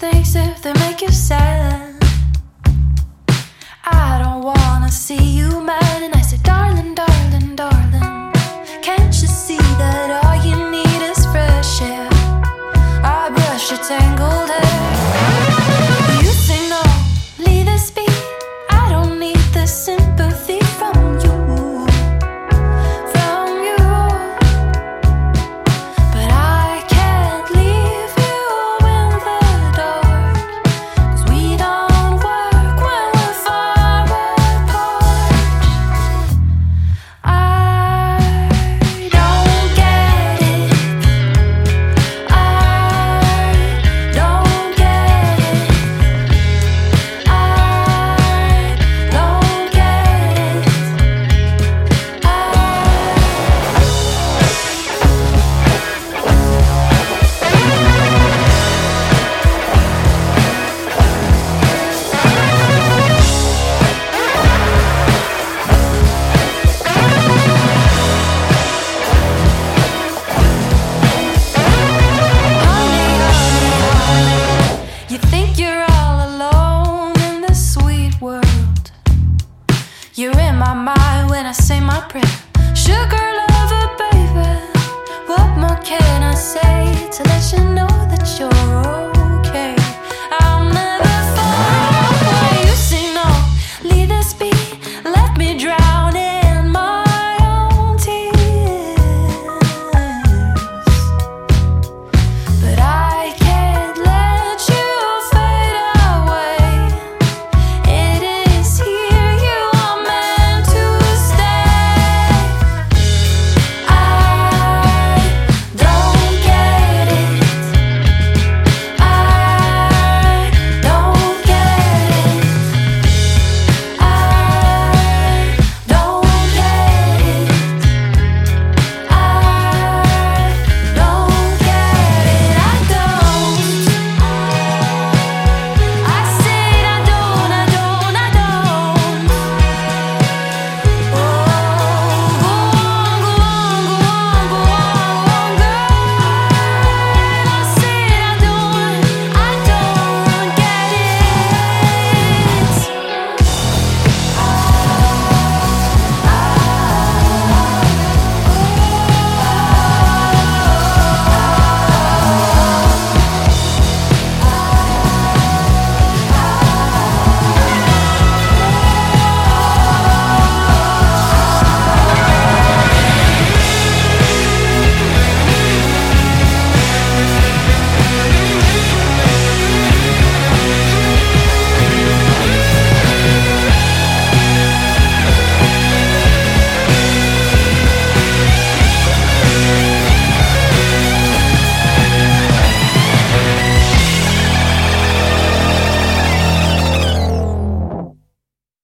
things if they make you sad. I don't wanna see you mad. by when I say my prayer. Sugar lover, baby, what more can I say to let you know that you're?